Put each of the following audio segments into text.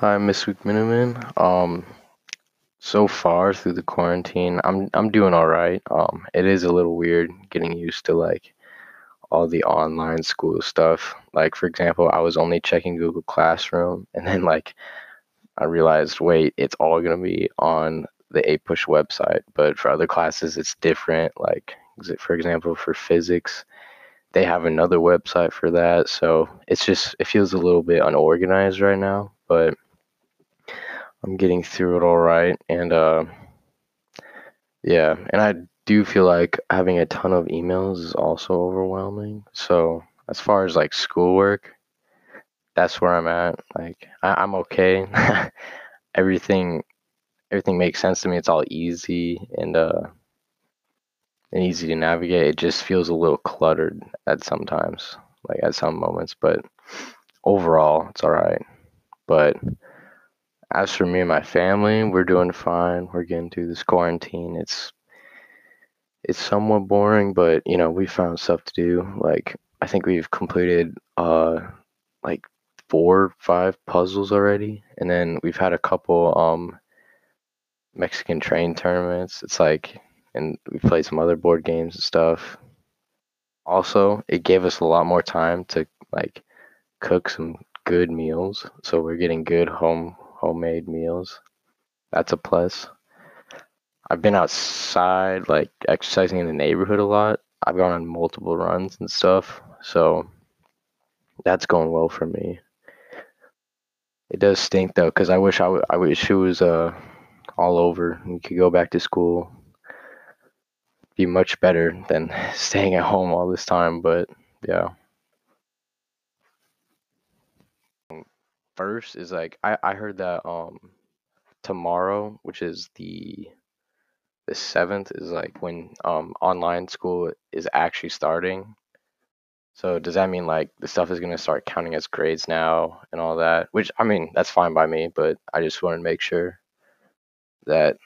Hi, Miss Week. Um, so far through the quarantine, I'm I'm doing all right. Um, it is a little weird getting used to like all the online school stuff. Like for example, I was only checking Google Classroom, and then like I realized, wait, it's all gonna be on the APUSH website. But for other classes, it's different. Like for example, for physics, they have another website for that. So it's just it feels a little bit unorganized right now, but I'm getting through it all right. And uh, yeah, and I do feel like having a ton of emails is also overwhelming. So as far as like schoolwork, that's where I'm at. Like I, I'm okay. everything everything makes sense to me. It's all easy and uh and easy to navigate. It just feels a little cluttered at sometimes, like at some moments, but overall it's all right. But as for me and my family, we're doing fine. We're getting through this quarantine. It's it's somewhat boring, but you know, we found stuff to do. Like I think we've completed uh like four, five puzzles already, and then we've had a couple um Mexican train tournaments. It's like and we played some other board games and stuff. Also, it gave us a lot more time to like cook some good meals. So we're getting good home homemade meals. That's a plus. I've been outside, like exercising in the neighborhood a lot. I've gone on multiple runs and stuff, so that's going well for me. It does stink though, because I wish I, w- I wish it was uh all over. We could go back to school. Be much better than staying at home all this time, but yeah. First is like I, I heard that um tomorrow, which is the the seventh, is like when um online school is actually starting. So does that mean like the stuff is gonna start counting as grades now and all that? Which I mean that's fine by me, but I just want to make sure that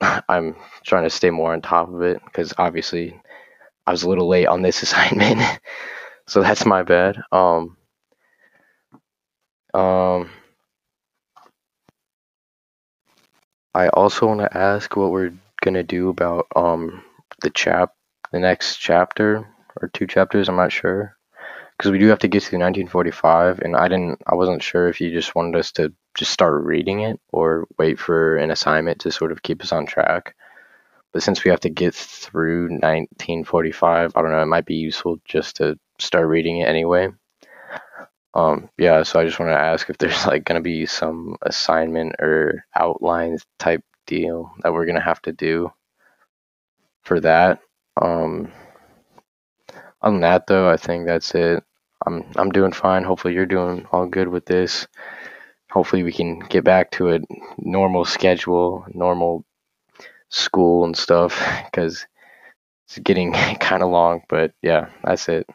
I'm trying to stay more on top of it because obviously I was a little late on this assignment, so that's my bad. Um, um, I also want to ask what we're gonna do about um the chap the next chapter or two chapters. I'm not sure because we do have to get to 1945, and I didn't. I wasn't sure if you just wanted us to just start reading it or wait for an assignment to sort of keep us on track. But since we have to get through 1945, I don't know. It might be useful just to start reading it anyway. Um, yeah, so I just want to ask if there's like going to be some assignment or outlines type deal that we're going to have to do for that. Um, other than that, though, I think that's it. I'm I'm doing fine. Hopefully, you're doing all good with this. Hopefully, we can get back to a normal schedule, normal school and stuff, because it's getting kind of long. But yeah, that's it.